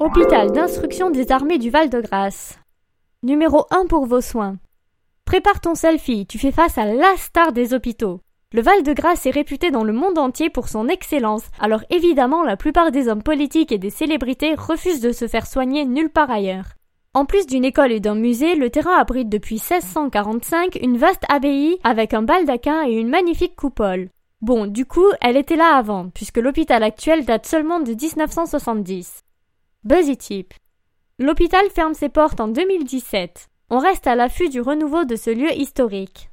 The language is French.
Hôpital d'instruction des armées du Val-de-Grâce. Numéro 1 pour vos soins. Prépare ton selfie, tu fais face à la star des hôpitaux. Le Val-de-Grâce est réputé dans le monde entier pour son excellence, alors évidemment la plupart des hommes politiques et des célébrités refusent de se faire soigner nulle part ailleurs. En plus d'une école et d'un musée, le terrain abrite depuis 1645 une vaste abbaye avec un baldaquin et une magnifique coupole. Bon, du coup, elle était là avant, puisque l'hôpital actuel date seulement de 1970. Buzzy Tip. L'hôpital ferme ses portes en 2017. On reste à l'affût du renouveau de ce lieu historique.